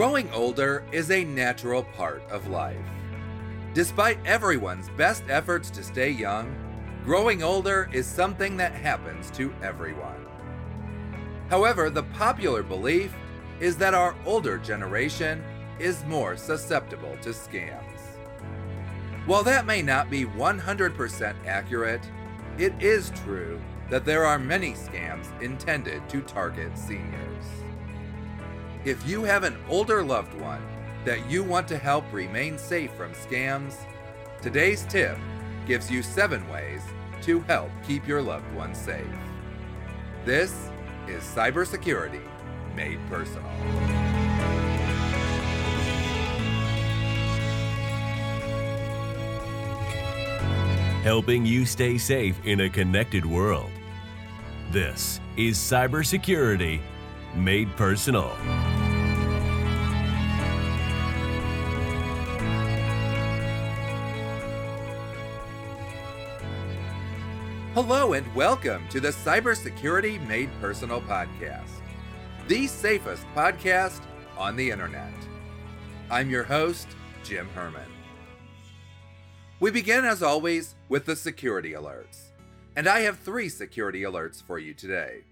Growing older is a natural part of life. Despite everyone's best efforts to stay young, growing older is something that happens to everyone. However, the popular belief is that our older generation is more susceptible to scams. While that may not be 100% accurate, it is true that there are many scams intended to target seniors. If you have an older loved one that you want to help remain safe from scams, today's tip gives you seven ways to help keep your loved one safe. This is cybersecurity made personal. helping you stay safe in a connected world. This is cybersecurity made personal. Hello and welcome to the Cybersecurity Made Personal podcast, the safest podcast on the internet. I'm your host, Jim Herman. We begin, as always, with the security alerts, and I have three security alerts for you today.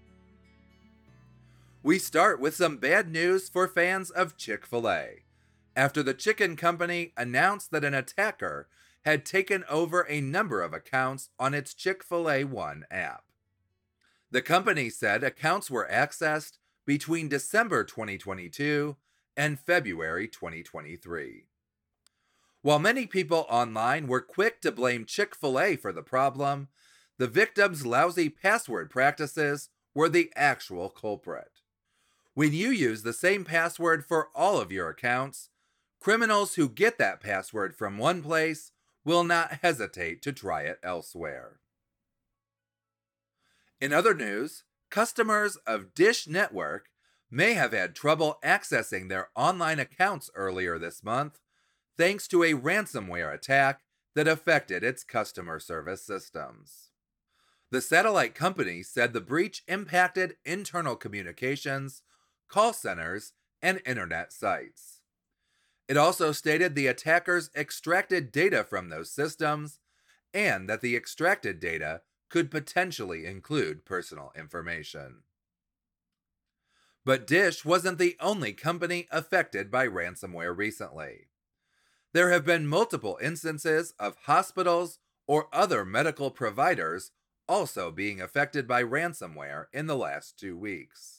We start with some bad news for fans of Chick fil A, after the chicken company announced that an attacker had taken over a number of accounts on its Chick fil A One app. The company said accounts were accessed between December 2022 and February 2023. While many people online were quick to blame Chick fil A for the problem, the victim's lousy password practices were the actual culprit. When you use the same password for all of your accounts, criminals who get that password from one place will not hesitate to try it elsewhere. In other news, customers of Dish Network may have had trouble accessing their online accounts earlier this month thanks to a ransomware attack that affected its customer service systems. The satellite company said the breach impacted internal communications, call centers, and internet sites. It also stated the attackers extracted data from those systems and that the extracted data could potentially include personal information. But Dish wasn't the only company affected by ransomware recently. There have been multiple instances of hospitals or other medical providers also being affected by ransomware in the last two weeks.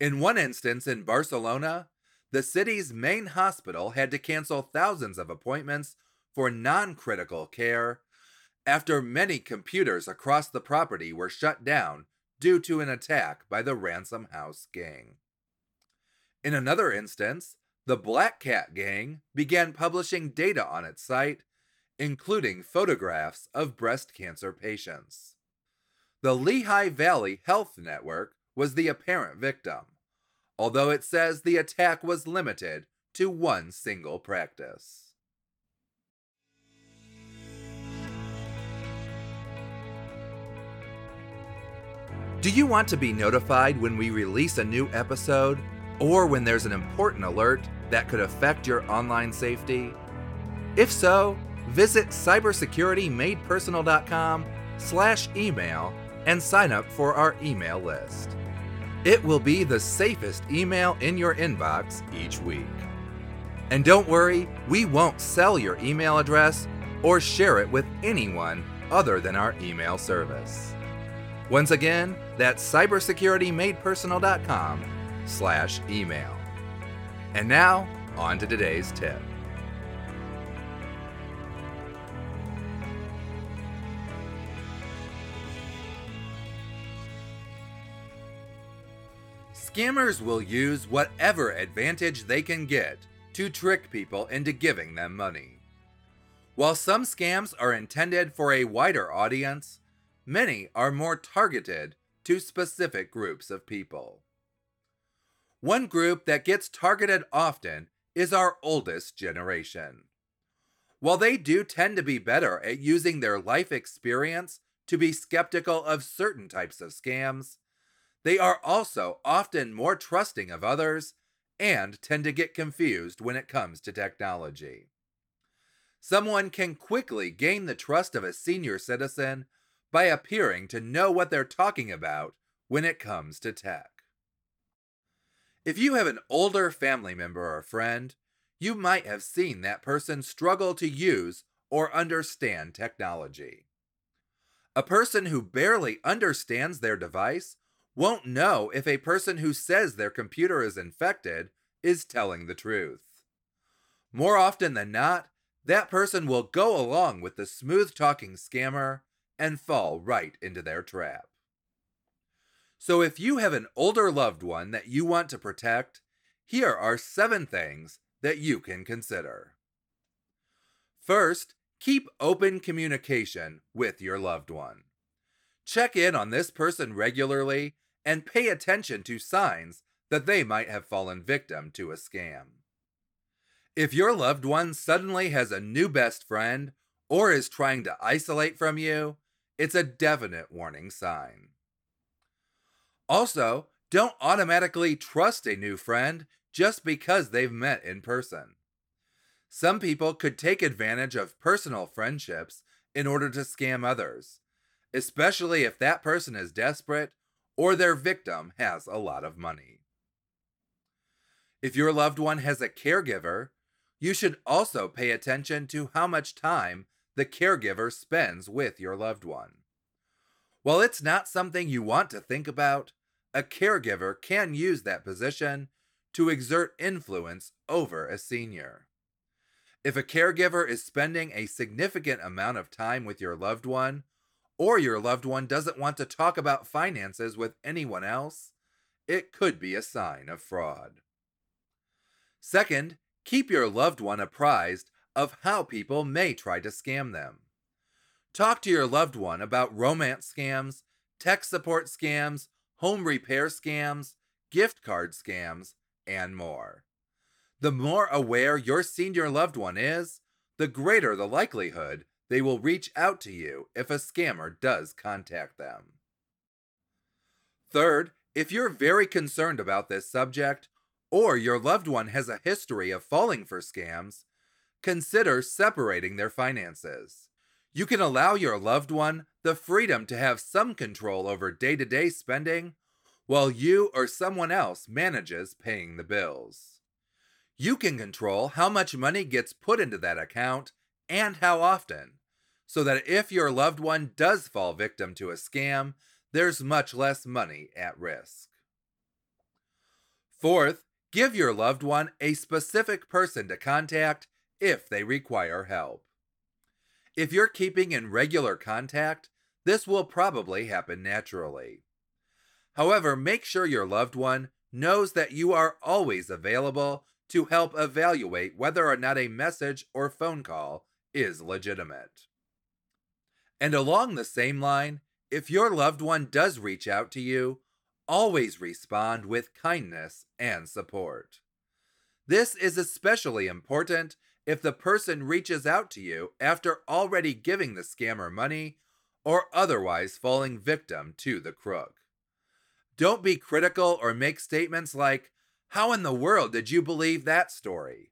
In one instance in Barcelona, the city's main hospital had to cancel thousands of appointments for non critical care after many computers across the property were shut down due to an attack by the Ransom House gang. In another instance, the Black Cat gang began publishing data on its site, including photographs of breast cancer patients. The Lehigh Valley Health Network was the apparent victim although it says the attack was limited to one single practice. Do you want to be notified when we release a new episode or when there's an important alert that could affect your online safety? If so, visit cybersecuritymadepersonal.com slash email and sign up for our email list. It will be the safest email in your inbox each week. And don't worry, we won't sell your email address or share it with anyone other than our email service. Once again, that's cybersecuritymadepersonal.com slash email. And now, on to today's tip. Scammers will use whatever advantage they can get to trick people into giving them money. While some scams are intended for a wider audience, many are more targeted to specific groups of people. One group that gets targeted often is our oldest generation. While they do tend to be better at using their life experience to be skeptical of certain types of scams, they are also often more trusting of others and tend to get confused when it comes to technology. Someone can quickly gain the trust of a senior citizen by appearing to know what they're talking about when it comes to tech. If you have an older family member or friend, you might have seen that person struggle to use or understand technology. A person who barely understands their device won't know if a person who says their computer is infected is telling the truth. More often than not, that person will go along with the smooth talking scammer and fall right into their trap. So, if you have an older loved one that you want to protect, here are seven things that you can consider. First, keep open communication with your loved one. Check in on this person regularly and pay attention to signs that they might have fallen victim to a scam. If your loved one suddenly has a new best friend or is trying to isolate from you, it's a definite warning sign. Also, don't automatically trust a new friend just because they've met in person. Some people could take advantage of personal friendships in order to scam others, especially if that person is desperate or their victim has a lot of money. If your loved one has a caregiver, you should also pay attention to how much time the caregiver spends with your loved one. While it's not something you want to think about, a caregiver can use that position to exert influence over a senior. If a caregiver is spending a significant amount of time with your loved one, or your loved one doesn't want to talk about finances with anyone else, it could be a sign of fraud. Second, keep your loved one apprised of how people may try to scam them. Talk to your loved one about romance scams, tech support scams, home repair scams, gift card scams, and more. The more aware your senior loved one is, the greater the likelihood they will reach out to you if a scammer does contact them. Third, if you're very concerned about this subject, or your loved one has a history of falling for scams, consider separating their finances. You can allow your loved one the freedom to have some control over day to day spending while you or someone else manages paying the bills. You can control how much money gets put into that account and how often, so that if your loved one does fall victim to a scam, there's much less money at risk. Fourth, give your loved one a specific person to contact if they require help. If you're keeping in regular contact, this will probably happen naturally. However, make sure your loved one knows that you are always available to help evaluate whether or not a message or phone call is legitimate. And along the same line, if your loved one does reach out to you, always respond with kindness and support. This is especially important if the person reaches out to you after already giving the scammer money or otherwise falling victim to the crook. Don't be critical or make statements like, How in the world did you believe that story?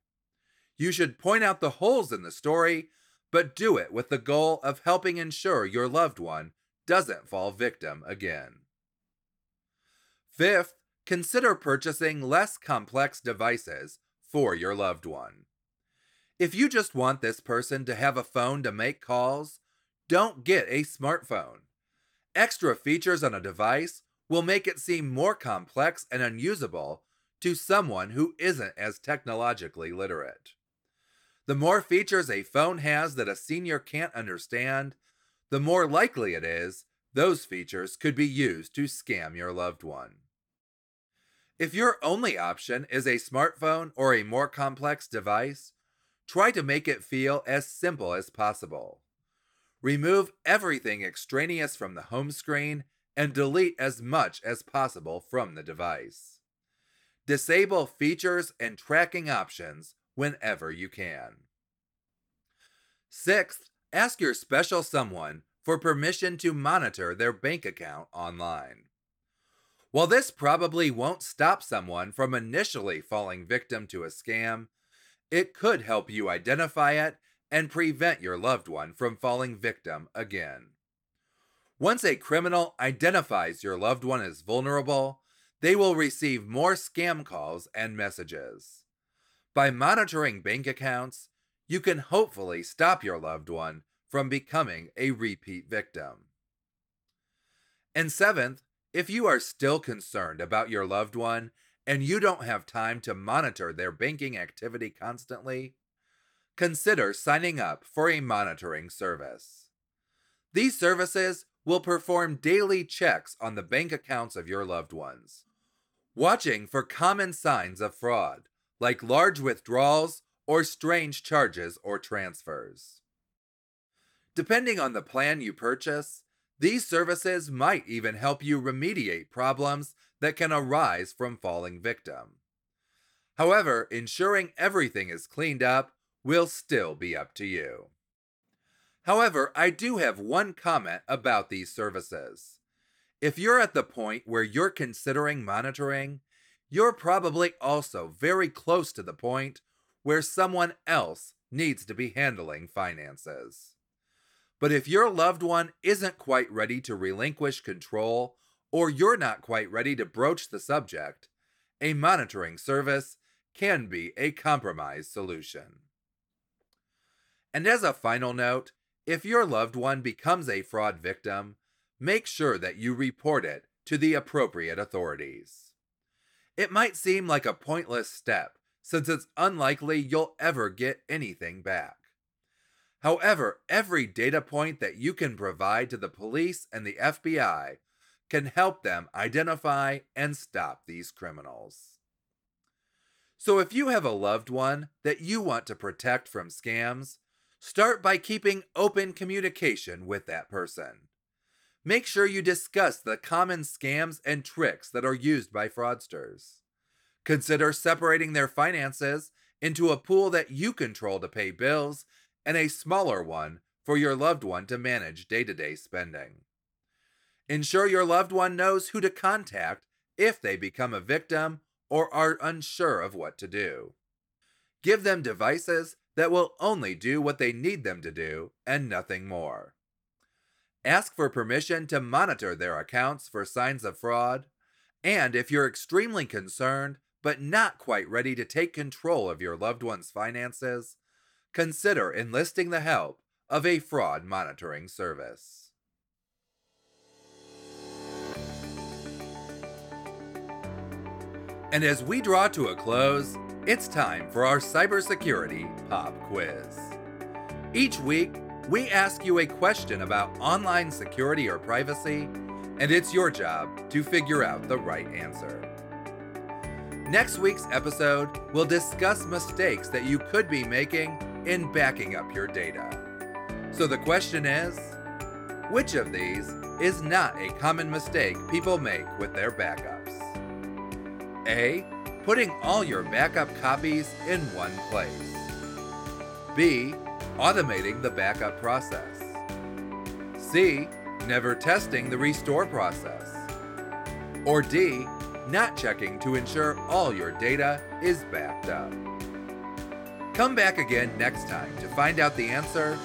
You should point out the holes in the story, but do it with the goal of helping ensure your loved one doesn't fall victim again. Fifth, consider purchasing less complex devices for your loved one. If you just want this person to have a phone to make calls, don't get a smartphone. Extra features on a device will make it seem more complex and unusable to someone who isn't as technologically literate. The more features a phone has that a senior can't understand, the more likely it is those features could be used to scam your loved one. If your only option is a smartphone or a more complex device, try to make it feel as simple as possible. Remove everything extraneous from the home screen and delete as much as possible from the device. Disable features and tracking options whenever you can. Sixth, ask your special someone for permission to monitor their bank account online. While this probably won't stop someone from initially falling victim to a scam, it could help you identify it and prevent your loved one from falling victim again. Once a criminal identifies your loved one as vulnerable, they will receive more scam calls and messages. By monitoring bank accounts, you can hopefully stop your loved one from becoming a repeat victim. And seventh, if you are still concerned about your loved one and you don't have time to monitor their banking activity constantly, consider signing up for a monitoring service. These services will perform daily checks on the bank accounts of your loved ones, watching for common signs of fraud, like large withdrawals or strange charges or transfers. Depending on the plan you purchase, these services might even help you remediate problems that can arise from falling victim. However, ensuring everything is cleaned up will still be up to you. However, I do have one comment about these services. If you're at the point where you're considering monitoring, you're probably also very close to the point where someone else needs to be handling finances. But if your loved one isn't quite ready to relinquish control, or you're not quite ready to broach the subject, a monitoring service can be a compromise solution. And as a final note, if your loved one becomes a fraud victim, make sure that you report it to the appropriate authorities. It might seem like a pointless step, since it's unlikely you'll ever get anything back. However, every data point that you can provide to the police and the FBI can help them identify and stop these criminals. So, if you have a loved one that you want to protect from scams, start by keeping open communication with that person. Make sure you discuss the common scams and tricks that are used by fraudsters. Consider separating their finances into a pool that you control to pay bills and a smaller one for your loved one to manage day to day spending. Ensure your loved one knows who to contact if they become a victim or are unsure of what to do. Give them devices that will only do what they need them to do and nothing more. Ask for permission to monitor their accounts for signs of fraud, and if you're extremely concerned but not quite ready to take control of your loved one's finances, consider enlisting the help of a fraud monitoring service. And as we draw to a close, it's time for our cybersecurity pop quiz. Each week, we ask you a question about online security or privacy, and it's your job to figure out the right answer. Next week's episode will discuss mistakes that you could be making in backing up your data. So the question is which of these is not a common mistake people make with their backups? A. Putting all your backup copies in one place. B. Automating the backup process. C. Never testing the restore process. Or D. Not checking to ensure all your data is backed up. Come back again next time to find out the answer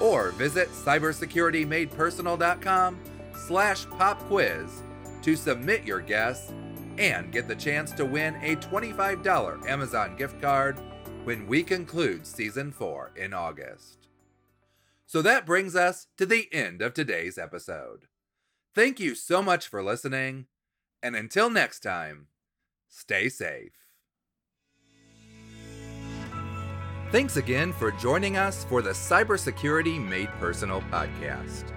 or visit cybersecuritymadepersonal.com slash pop quiz to submit your guess and get the chance to win a $25 Amazon gift card when we conclude season 4 in August. So that brings us to the end of today's episode. Thank you so much for listening, and until next time, stay safe. Thanks again for joining us for the Cybersecurity Made Personal podcast.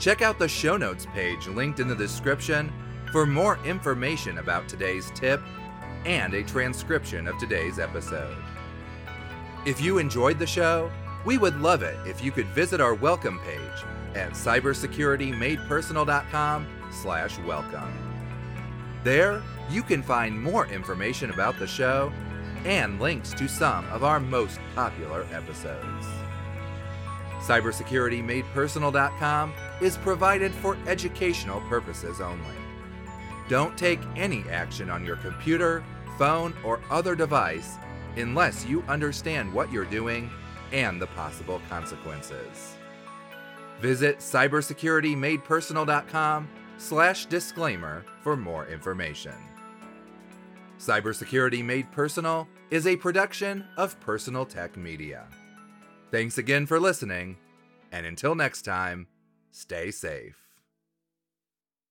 Check out the show notes page linked in the description for more information about today's tip and a transcription of today's episode. If you enjoyed the show, we would love it if you could visit our welcome page at cybersecuritymadepersonal.com slash welcome. There, you can find more information about the show and links to some of our most popular episodes. CybersecurityMadePersonal.com is provided for educational purposes only. Don't take any action on your computer, phone, or other device unless you understand what you're doing and the possible consequences. Visit cybersecuritymadepersonal.com slash disclaimer for more information. Cybersecurity Made Personal is a production of Personal Tech Media. Thanks again for listening, and until next time, stay safe.